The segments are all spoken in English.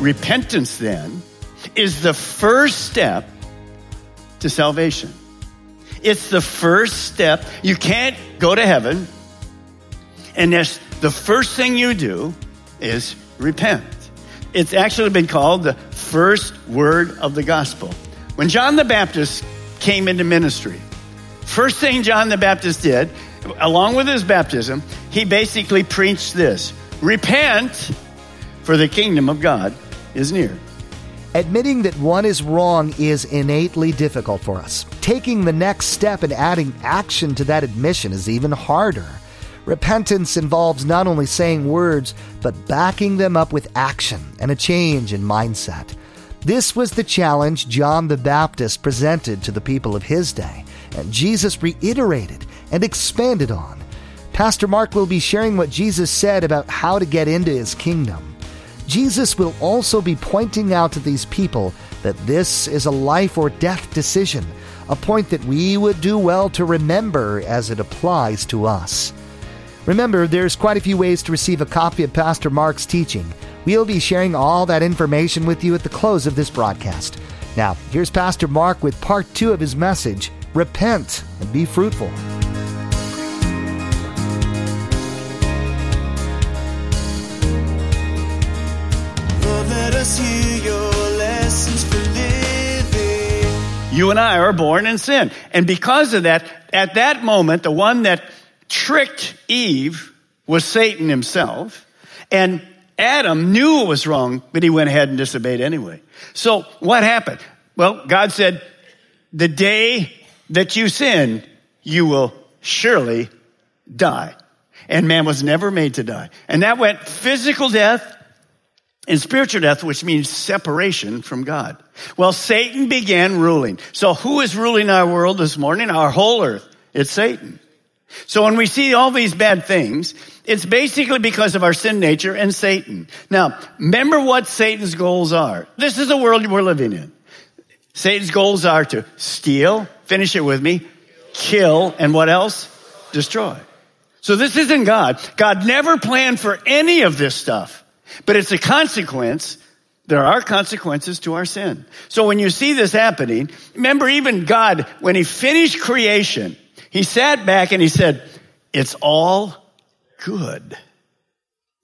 Repentance then is the first step to salvation. It's the first step. You can't go to heaven unless the first thing you do is repent. It's actually been called the first word of the gospel. When John the Baptist came into ministry, first thing John the Baptist did, along with his baptism, he basically preached this Repent, for the kingdom of God is near. Admitting that one is wrong is innately difficult for us. Taking the next step and adding action to that admission is even harder. Repentance involves not only saying words, but backing them up with action and a change in mindset. This was the challenge John the Baptist presented to the people of his day, and Jesus reiterated and expanded on. Pastor Mark will be sharing what Jesus said about how to get into his kingdom. Jesus will also be pointing out to these people that this is a life or death decision, a point that we would do well to remember as it applies to us. Remember, there's quite a few ways to receive a copy of Pastor Mark's teaching. We'll be sharing all that information with you at the close of this broadcast. Now, here's Pastor Mark with part two of his message Repent and be fruitful. You and I are born in sin. And because of that, at that moment, the one that tricked Eve was Satan himself. And Adam knew it was wrong, but he went ahead and disobeyed anyway. So what happened? Well, God said, the day that you sin, you will surely die. And man was never made to die. And that went physical death and spiritual death, which means separation from God. Well, Satan began ruling. So who is ruling our world this morning? Our whole earth. It's Satan. So when we see all these bad things, it's basically because of our sin nature and Satan. Now, remember what Satan's goals are. This is the world we're living in. Satan's goals are to steal, finish it with me, kill, and what else? Destroy. So this isn't God. God never planned for any of this stuff, but it's a consequence. There are consequences to our sin. So when you see this happening, remember even God, when he finished creation, he sat back and he said, it's all good.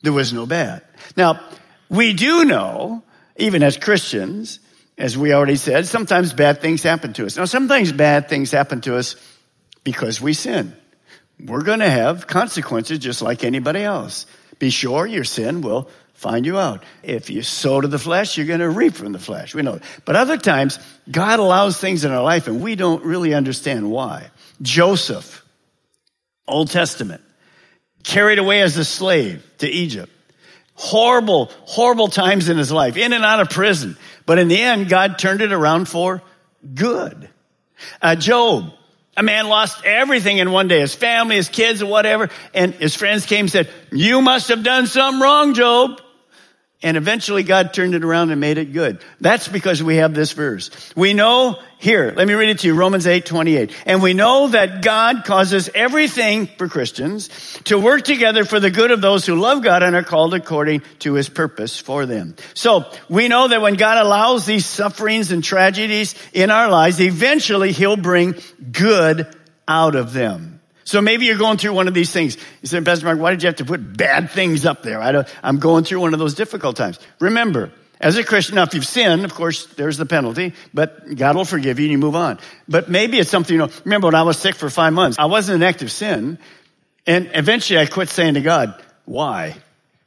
There was no bad. Now, we do know, even as Christians, as we already said, sometimes bad things happen to us. Now, sometimes bad things happen to us because we sin. We're going to have consequences just like anybody else. Be sure your sin will find you out. If you sow to the flesh, you're going to reap from the flesh. We know. But other times, God allows things in our life and we don't really understand why. Joseph, Old Testament, carried away as a slave to Egypt. Horrible, horrible times in his life, in and out of prison. But in the end, God turned it around for good. Uh, Job, a man lost everything in one day, his family, his kids, whatever. And his friends came and said, you must have done something wrong, Job. And eventually God turned it around and made it good. That's because we have this verse. We know here, let me read it to you, Romans 8, 28. And we know that God causes everything for Christians to work together for the good of those who love God and are called according to his purpose for them. So we know that when God allows these sufferings and tragedies in our lives, eventually he'll bring good out of them. So maybe you're going through one of these things. You say, Pastor Mark, why did you have to put bad things up there? I don't, I'm going through one of those difficult times. Remember, as a Christian, now if you've sinned, of course, there's the penalty, but God will forgive you and you move on. But maybe it's something, you know, remember when I was sick for five months, I wasn't in active sin. And eventually I quit saying to God, why?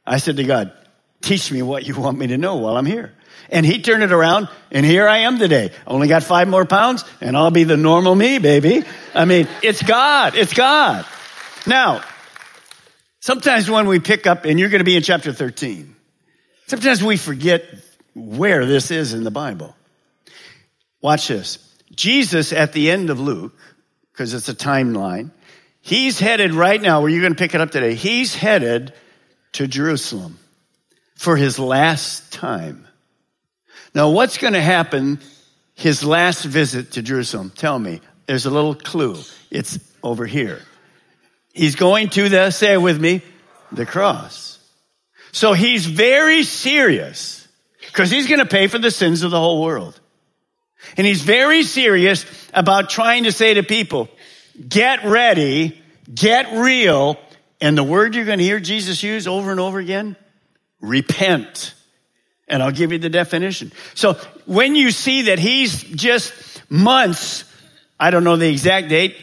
I said to God, teach me what you want me to know while I'm here. And he turned it around, and here I am today. Only got five more pounds, and I'll be the normal me, baby. I mean, it's God. It's God. Now, sometimes when we pick up, and you're going to be in chapter 13, sometimes we forget where this is in the Bible. Watch this. Jesus at the end of Luke, because it's a timeline, he's headed right now, where you're going to pick it up today, he's headed to Jerusalem for his last time. Now, what's going to happen his last visit to Jerusalem? Tell me. There's a little clue. It's over here. He's going to the, say it with me, the cross. So he's very serious because he's going to pay for the sins of the whole world. And he's very serious about trying to say to people, get ready, get real. And the word you're going to hear Jesus use over and over again, repent. And I'll give you the definition. So when you see that he's just months, I don't know the exact date,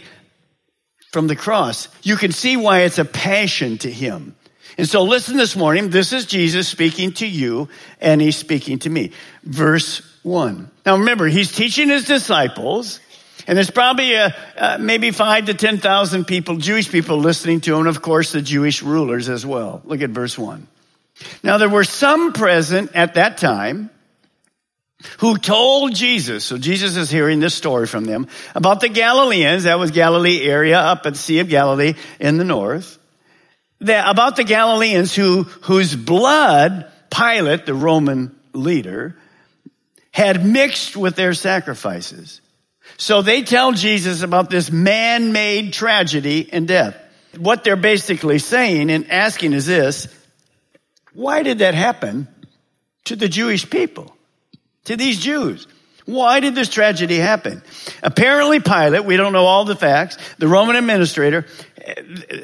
from the cross, you can see why it's a passion to him. And so listen this morning. This is Jesus speaking to you and he's speaking to me. Verse one. Now remember, he's teaching his disciples and there's probably a, uh, maybe five to 10,000 people, Jewish people listening to him. And of course, the Jewish rulers as well. Look at verse one. Now there were some present at that time who told Jesus, so Jesus is hearing this story from them, about the Galileans, that was Galilee area up at the Sea of Galilee in the north, that, about the Galileans who, whose blood Pilate, the Roman leader, had mixed with their sacrifices. So they tell Jesus about this man-made tragedy and death. What they're basically saying and asking is this, why did that happen to the Jewish people? To these Jews? Why did this tragedy happen? Apparently Pilate, we don't know all the facts, the Roman administrator,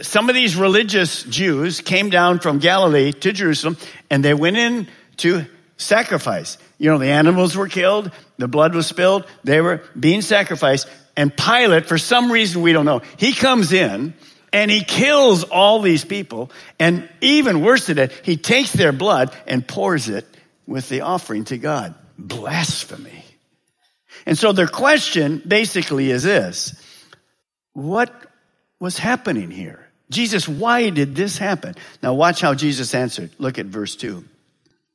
some of these religious Jews came down from Galilee to Jerusalem and they went in to sacrifice. You know, the animals were killed, the blood was spilled, they were being sacrificed, and Pilate, for some reason we don't know, he comes in and he kills all these people. And even worse than that, he takes their blood and pours it with the offering to God. Blasphemy. And so their question basically is this. What was happening here? Jesus, why did this happen? Now watch how Jesus answered. Look at verse two.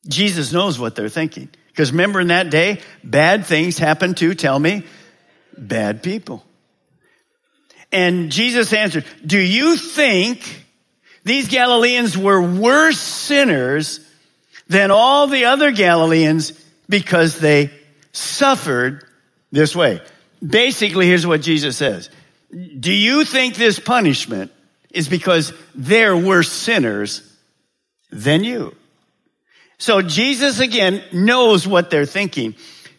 Jesus knows what they're thinking. Because remember in that day, bad things happen to, tell me, bad people. And Jesus answered, do you think these Galileans were worse sinners than all the other Galileans because they suffered this way? Basically, here's what Jesus says. Do you think this punishment is because they're worse sinners than you? So Jesus again knows what they're thinking.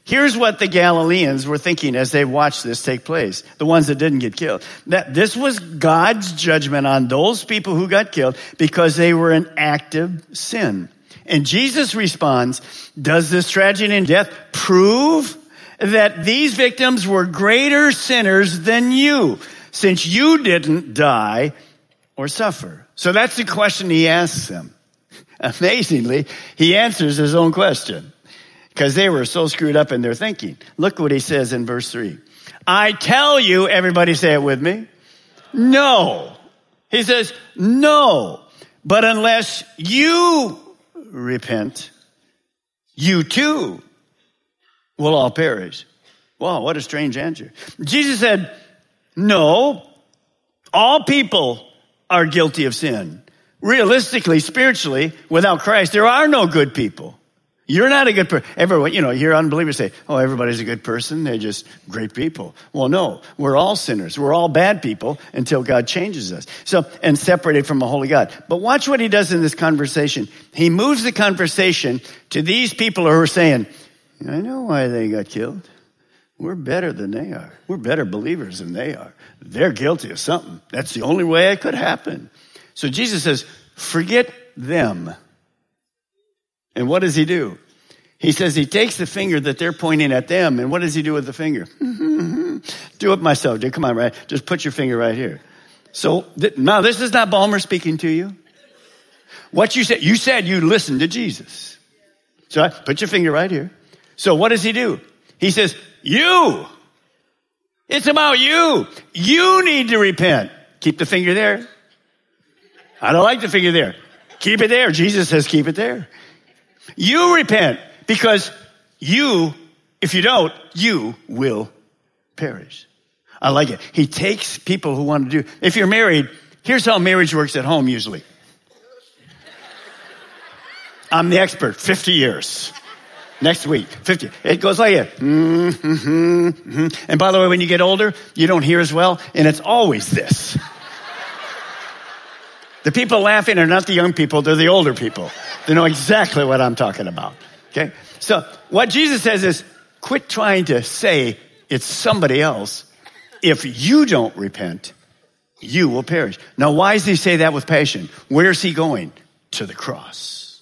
Here's what the Galileans were thinking as they watched this take place. The ones that didn't get killed. That this was God's judgment on those people who got killed because they were in active sin. And Jesus responds, does this tragedy and death prove that these victims were greater sinners than you since you didn't die or suffer? So that's the question he asks them. Amazingly, he answers his own question because they were so screwed up in their thinking. Look what he says in verse three. I tell you, everybody say it with me. No. He says, no. But unless you repent, you too will all perish. Wow, what a strange answer. Jesus said, no, all people are guilty of sin. Realistically, spiritually, without Christ, there are no good people. You're not a good person. Everyone, you know, you hear unbelievers say, oh, everybody's a good person. They're just great people. Well, no, we're all sinners. We're all bad people until God changes us. So, and separated from a holy God. But watch what he does in this conversation. He moves the conversation to these people who are saying, I know why they got killed. We're better than they are. We're better believers than they are. They're guilty of something. That's the only way it could happen. So Jesus says, forget them. And what does he do? He says he takes the finger that they're pointing at them, and what does he do with the finger? do it myself. dude. Come on, right? Just put your finger right here. So th- now this is not Balmer speaking to you. What you said, you said you listened to Jesus. So I put your finger right here. So what does he do? He says, you. It's about you. You need to repent. Keep the finger there. I don't like the finger there. Keep it there. Jesus says keep it there. You repent because you, if you don't, you will perish. I like it. He takes people who want to do, if you're married, here's how marriage works at home usually. I'm the expert, 50 years. Next week, 50. It goes like that. Mm-hmm, mm-hmm. And by the way, when you get older, you don't hear as well, and it's always this. the people laughing are not the young people, they're the older people. They know exactly what I'm talking about. Okay? So, what Jesus says is quit trying to say it's somebody else. If you don't repent, you will perish. Now, why does he say that with passion? Where's he going? To the cross.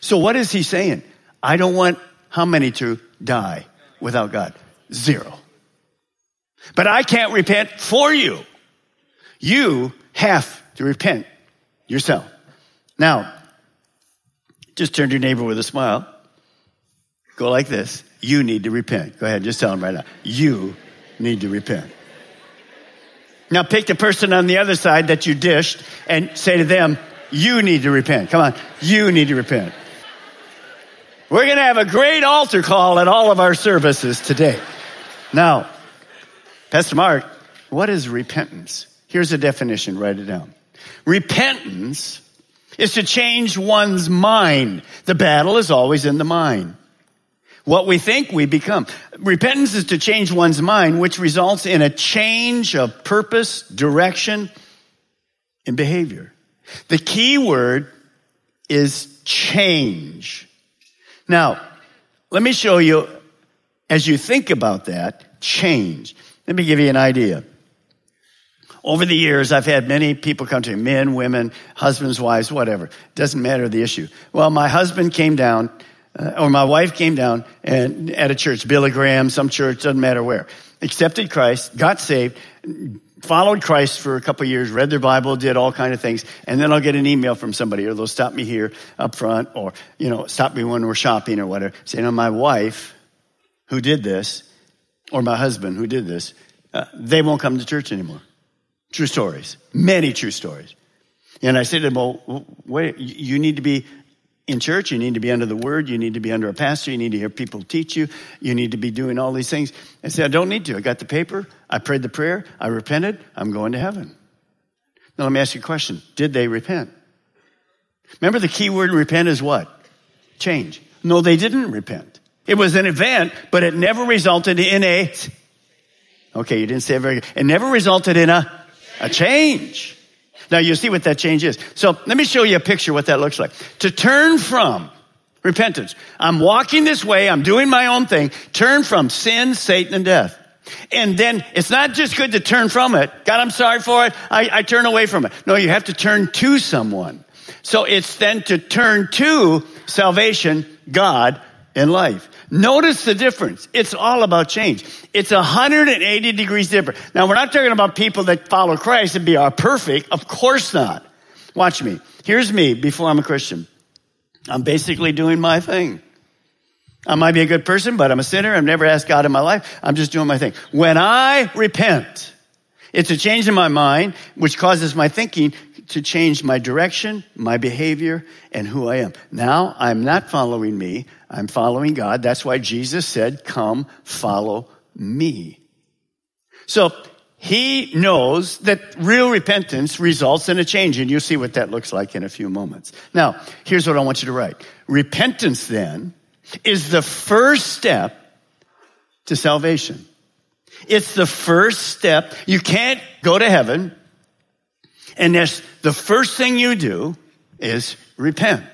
So, what is he saying? I don't want how many to die without God? Zero. But I can't repent for you. You have to repent yourself. Now, just turn to your neighbor with a smile. Go like this. You need to repent. Go ahead, just tell them right now. You need to repent. Now pick the person on the other side that you dished and say to them, you need to repent. Come on. You need to repent. We're going to have a great altar call at all of our services today. Now, Pastor Mark, what is repentance? Here's a definition, write it down. Repentance is to change one's mind. The battle is always in the mind. What we think, we become. Repentance is to change one's mind, which results in a change of purpose, direction, and behavior. The key word is change. Now, let me show you, as you think about that, change. Let me give you an idea. Over the years, I've had many people come to me, men, women, husbands, wives, whatever. Doesn't matter the issue. Well, my husband came down, uh, or my wife came down and at a church, Billy Graham, some church, doesn't matter where. Accepted Christ, got saved, followed Christ for a couple years, read their Bible, did all kind of things, and then I'll get an email from somebody, or they'll stop me here up front, or you know, stop me when we're shopping or whatever, saying, "Oh, my wife, who did this, or my husband who did this, uh, they won't come to church anymore." True stories, many true stories. And I said to them, "Well, wait, you need to be in church, you need to be under the word, you need to be under a pastor, you need to hear people teach you, you need to be doing all these things. I said, I don't need to. I got the paper, I prayed the prayer, I repented, I'm going to heaven. Now let me ask you a question. Did they repent? Remember the key word repent is what? Change. No, they didn't repent. It was an event, but it never resulted in a, okay, you didn't say it very good. It never resulted in a, a change. Now you see what that change is. So let me show you a picture what that looks like. To turn from repentance. I'm walking this way. I'm doing my own thing. Turn from sin, Satan, and death. And then it's not just good to turn from it. God, I'm sorry for it. I, I turn away from it. No, you have to turn to someone. So it's then to turn to salvation, God, and life. Notice the difference. It's all about change. It's 180 degrees different. Now, we're not talking about people that follow Christ and be are perfect. Of course not. Watch me. Here's me before I'm a Christian. I'm basically doing my thing. I might be a good person, but I'm a sinner. I've never asked God in my life. I'm just doing my thing. When I repent, it's a change in my mind, which causes my thinking to change my direction, my behavior, and who I am. Now I'm not following me. I'm following God. That's why Jesus said, come follow me. So he knows that real repentance results in a change, and you'll see what that looks like in a few moments. Now, here's what I want you to write. Repentance then is the first step to salvation. It's the first step. You can't go to heaven and that's the first thing you do is repent.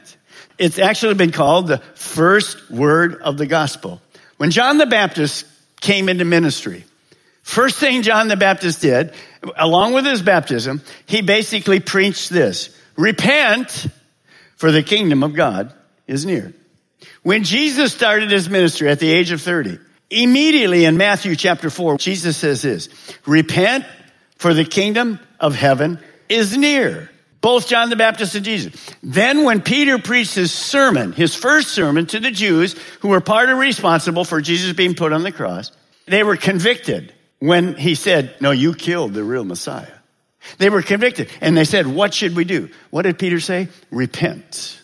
It's actually been called the first word of the gospel. When John the Baptist came into ministry, first thing John the Baptist did, along with his baptism, he basically preached this. Repent, for the kingdom of God is near. When Jesus started his ministry at the age of 30, immediately in Matthew chapter 4, Jesus says this, repent for the kingdom of heaven is near. Both John the Baptist and Jesus. Then when Peter preached his sermon, his first sermon to the Jews who were part of responsible for Jesus being put on the cross, they were convicted when he said, no, you killed the real Messiah. They were convicted and they said, what should we do? What did Peter say? Repent.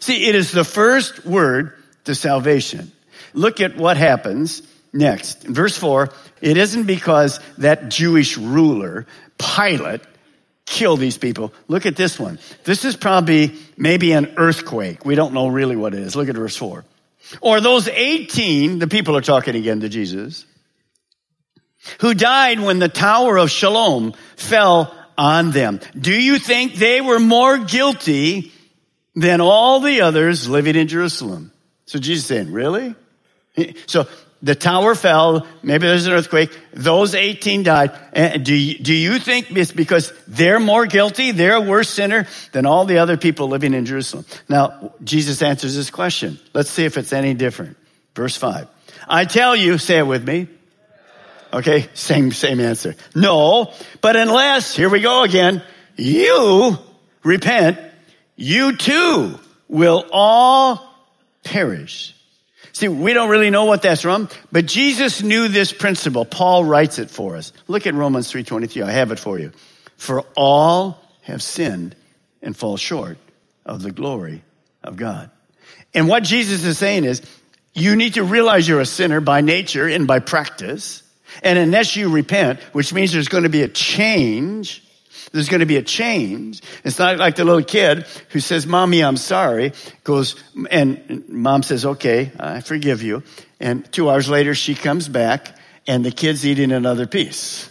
See, it is the first word to salvation. Look at what happens next. In verse 4, it isn't because that Jewish ruler, Pilate, killed these people. Look at this one. This is probably maybe an earthquake. We don't know really what it is. Look at verse 4. Or those 18, the people are talking again to Jesus, who died when the Tower of Siloam fell on them. Do you think they were more guilty than all the others living in Jerusalem? So Jesus saying, really? So the tower fell. Maybe there's an earthquake. Those 18 died. And do you, do you think it's because they're more guilty? They're a worse sinner than all the other people living in Jerusalem? Now, Jesus answers this question. Let's see if it's any different. Verse 5. I tell you, say it with me. Okay, same, same answer. No, but unless, here we go again, you repent, you too will all perish. See, we don't really know what that's from, but Jesus knew this principle. Paul writes it for us. Look at Romans 3.23. I have it for you. For all have sinned and fall short of the glory of God. And what Jesus is saying is, you need to realize you're a sinner by nature and by practice. And unless you repent, which means there's going to be a change, there's going to be a change. It's not like the little kid who says, Mommy, I'm sorry, goes, and mom says, Okay, I forgive you. And two hours later, she comes back and the kid's eating another piece.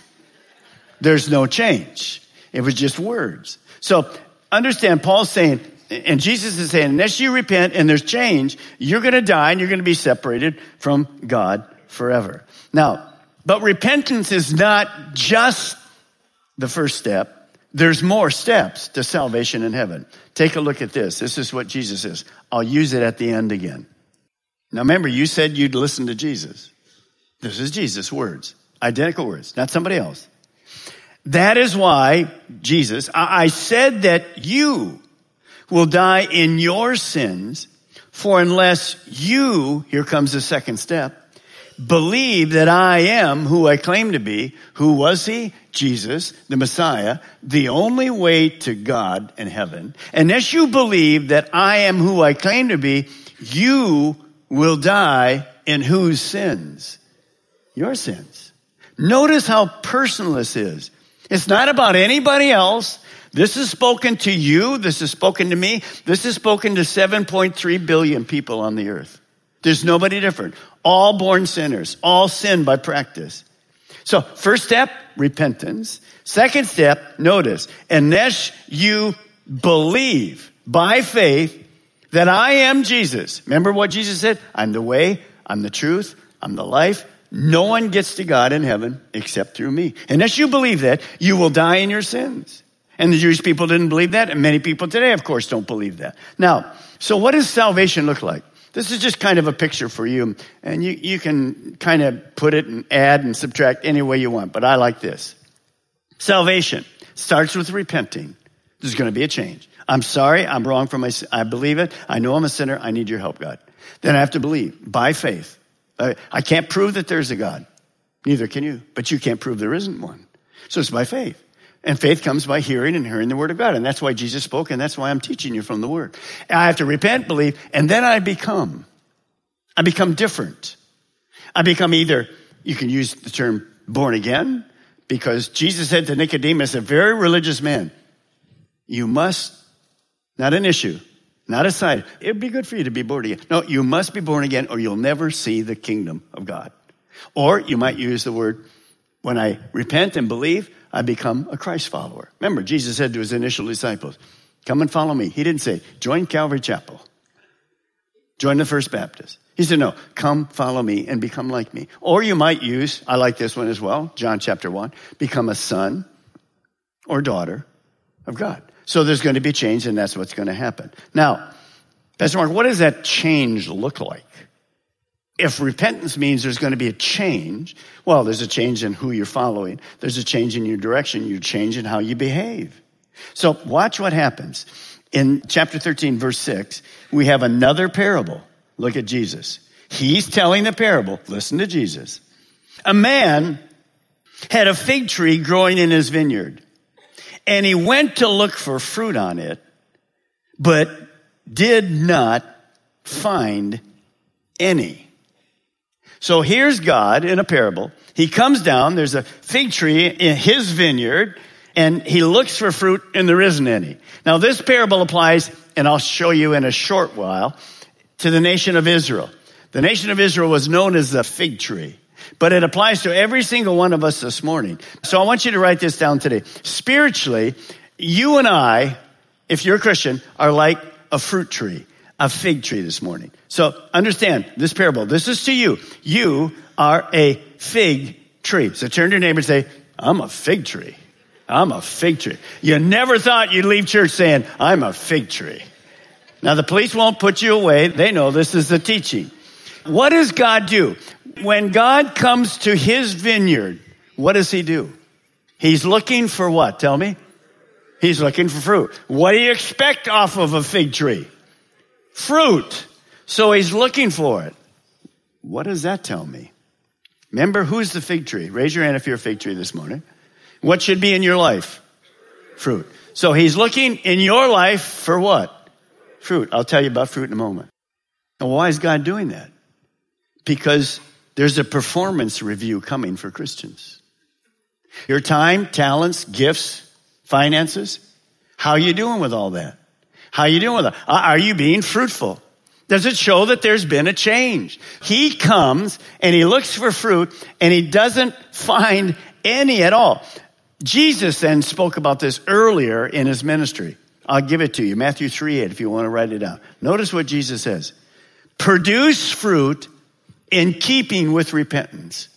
There's no change. It was just words. So understand, Paul's saying, and Jesus is saying, unless you repent and there's change, you're going to die and you're going to be separated from God forever. Now, but repentance is not just the first step. There's more steps to salvation in heaven. Take a look at this. This is what Jesus says. I'll use it at the end again. Now remember, you said you'd listen to Jesus. This is Jesus' words, identical words, not somebody else. That is why, Jesus, I said that you will die in your sins, for unless you, here comes the second step, believe that I am who I claim to be. Who was he? Jesus, the Messiah, the only way to God and heaven. Unless you believe that I am who I claim to be, you will die in whose sins? Your sins. Notice how personal this is. It's not about anybody else. This is spoken to you. This is spoken to me. This is spoken to 7.3 billion people on the earth. There's nobody different. All born sinners, all sin by practice. So first step, repentance. Second step, notice, unless you believe by faith that I am Jesus. Remember what Jesus said? I'm the way, I'm the truth, I'm the life. No one gets to God in heaven except through me. Unless you believe that, you will die in your sins. And the Jewish people didn't believe that, and many people today, of course, don't believe that. Now, so what does salvation look like? This is just kind of a picture for you, and you, you can kind of put it and add and subtract any way you want, but I like this. Salvation starts with repenting. There's going to be a change. I'm sorry, I'm wrong for my I believe it. I know I'm a sinner. I need your help, God. Then I have to believe by faith. I, I can't prove that there's a God. Neither can you, but you can't prove there isn't one. So it's by faith. And faith comes by hearing and hearing the word of God. And that's why Jesus spoke, and that's why I'm teaching you from the word. And I have to repent, believe, and then I become. I become different. I become either, you can use the term born again, because Jesus said to Nicodemus, a very religious man, you must, not an issue, not a side. It'd be good for you to be born again. No, you must be born again or you'll never see the kingdom of God. Or you might use the word, when I repent and believe, I become a Christ follower. Remember, Jesus said to his initial disciples, Come and follow me. He didn't say, Join Calvary Chapel, join the First Baptist. He said, No, come follow me and become like me. Or you might use, I like this one as well, John chapter 1, become a son or daughter of God. So there's going to be change, and that's what's going to happen. Now, Pastor Mark, what does that change look like? If repentance means there's going to be a change, well, there's a change in who you're following. There's a change in your direction. You change in how you behave. So watch what happens. In chapter 13, verse 6, we have another parable. Look at Jesus. He's telling the parable. Listen to Jesus. A man had a fig tree growing in his vineyard, and he went to look for fruit on it, but did not find any. So here's God in a parable. He comes down, there's a fig tree in his vineyard, and he looks for fruit and there isn't any. Now this parable applies, and I'll show you in a short while, to the nation of Israel. The nation of Israel was known as the fig tree, but it applies to every single one of us this morning. So I want you to write this down today. Spiritually, you and I, if you're a Christian, are like a fruit tree, a fig tree this morning. So understand this parable. This is to you. You are a fig tree. So turn to your neighbor and say, I'm a fig tree. I'm a fig tree. You never thought you'd leave church saying, I'm a fig tree. Now the police won't put you away. They know this is the teaching. What does God do? When God comes to his vineyard, what does he do? He's looking for what? Tell me. He's looking for fruit. What do you expect off of a fig tree? Fruit. So he's looking for it. What does that tell me? Remember, who's the fig tree? Raise your hand if you're a fig tree this morning. What should be in your life? Fruit. So he's looking in your life for what? Fruit. I'll tell you about fruit in a moment. And why is God doing that? Because there's a performance review coming for Christians. Your time, talents, gifts, finances. How are you doing with all that? How are you doing with it? Uh, are you being fruitful? Does it show that there's been a change? He comes and he looks for fruit and he doesn't find any at all. Jesus then spoke about this earlier in his ministry. I'll give it to you. Matthew 3 8, if you want to write it down. Notice what Jesus says. Produce fruit in keeping with repentance.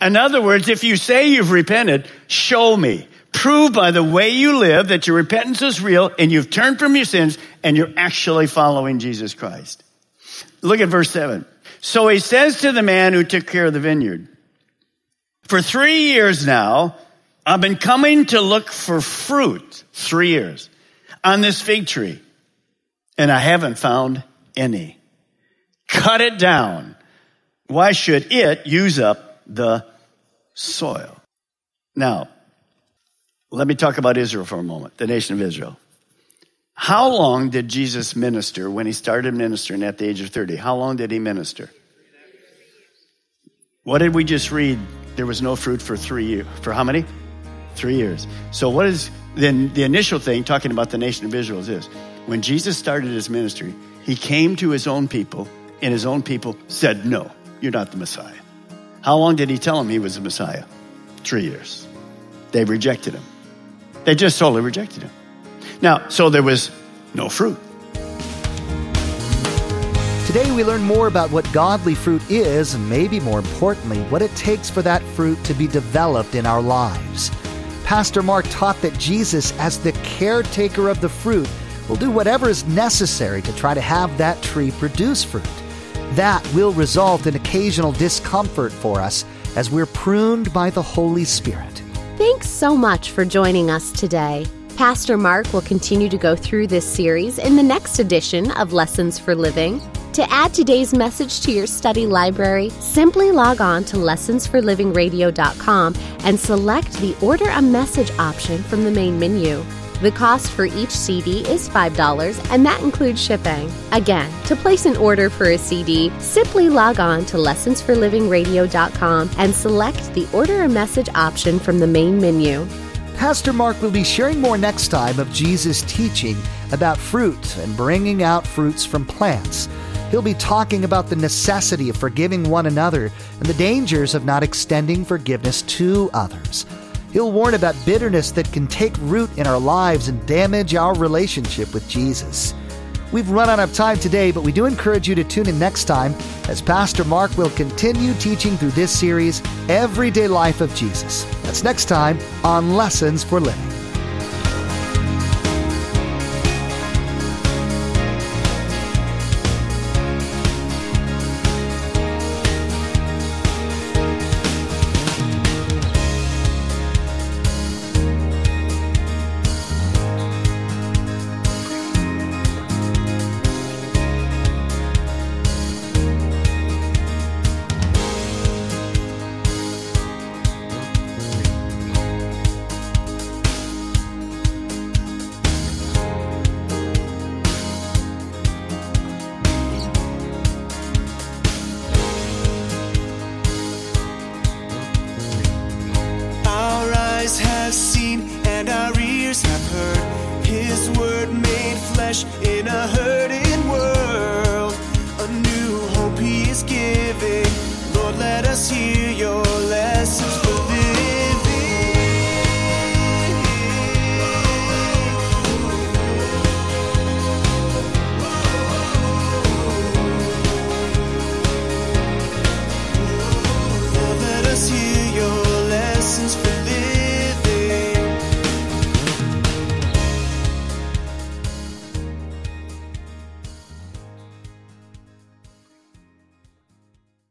In other words, if you say you've repented, show me. Prove by the way you live that your repentance is real and you've turned from your sins and you're actually following Jesus Christ. Look at verse 7. So he says to the man who took care of the vineyard, For three years now, I've been coming to look for fruit, three years, on this fig tree, and I haven't found any. Cut it down. Why should it use up the soil? Now, let me talk about Israel for a moment, the nation of Israel. How long did Jesus minister when he started ministering at the age of 30? How long did he minister? What did we just read? There was no fruit for three years. For how many? Three years. So what is then the initial thing talking about the nation of Israel is this. When Jesus started his ministry, he came to his own people and his own people said, no, you're not the Messiah. How long did he tell them he was the Messiah? Three years. They rejected him. They just totally rejected him. Now, so there was no fruit. Today we learn more about what godly fruit is, and maybe more importantly, what it takes for that fruit to be developed in our lives. Pastor Mark taught that Jesus, as the caretaker of the fruit, will do whatever is necessary to try to have that tree produce fruit. That will result in occasional discomfort for us as we're pruned by the Holy Spirit. Thanks so much for joining us today. Pastor Mark will continue to go through this series in the next edition of Lessons for Living. To add today's message to your study library, simply log on to lessonsforlivingradio.com and select the Order a Message option from the main menu. The cost for each CD is $5, and that includes shipping. Again, to place an order for a CD, simply log on to lessonsforlivingradio.com and select the Order a Message option from the main menu. Pastor Mark will be sharing more next time of Jesus' teaching about fruit and bringing out fruits from plants. He'll be talking about the necessity of forgiving one another and the dangers of not extending forgiveness to others. He'll warn about bitterness that can take root in our lives and damage our relationship with Jesus. We've run out of time today, but we do encourage you to tune in next time as Pastor Mark will continue teaching through this series, Everyday Life of Jesus. That's next time on Lessons for Living. In a hurting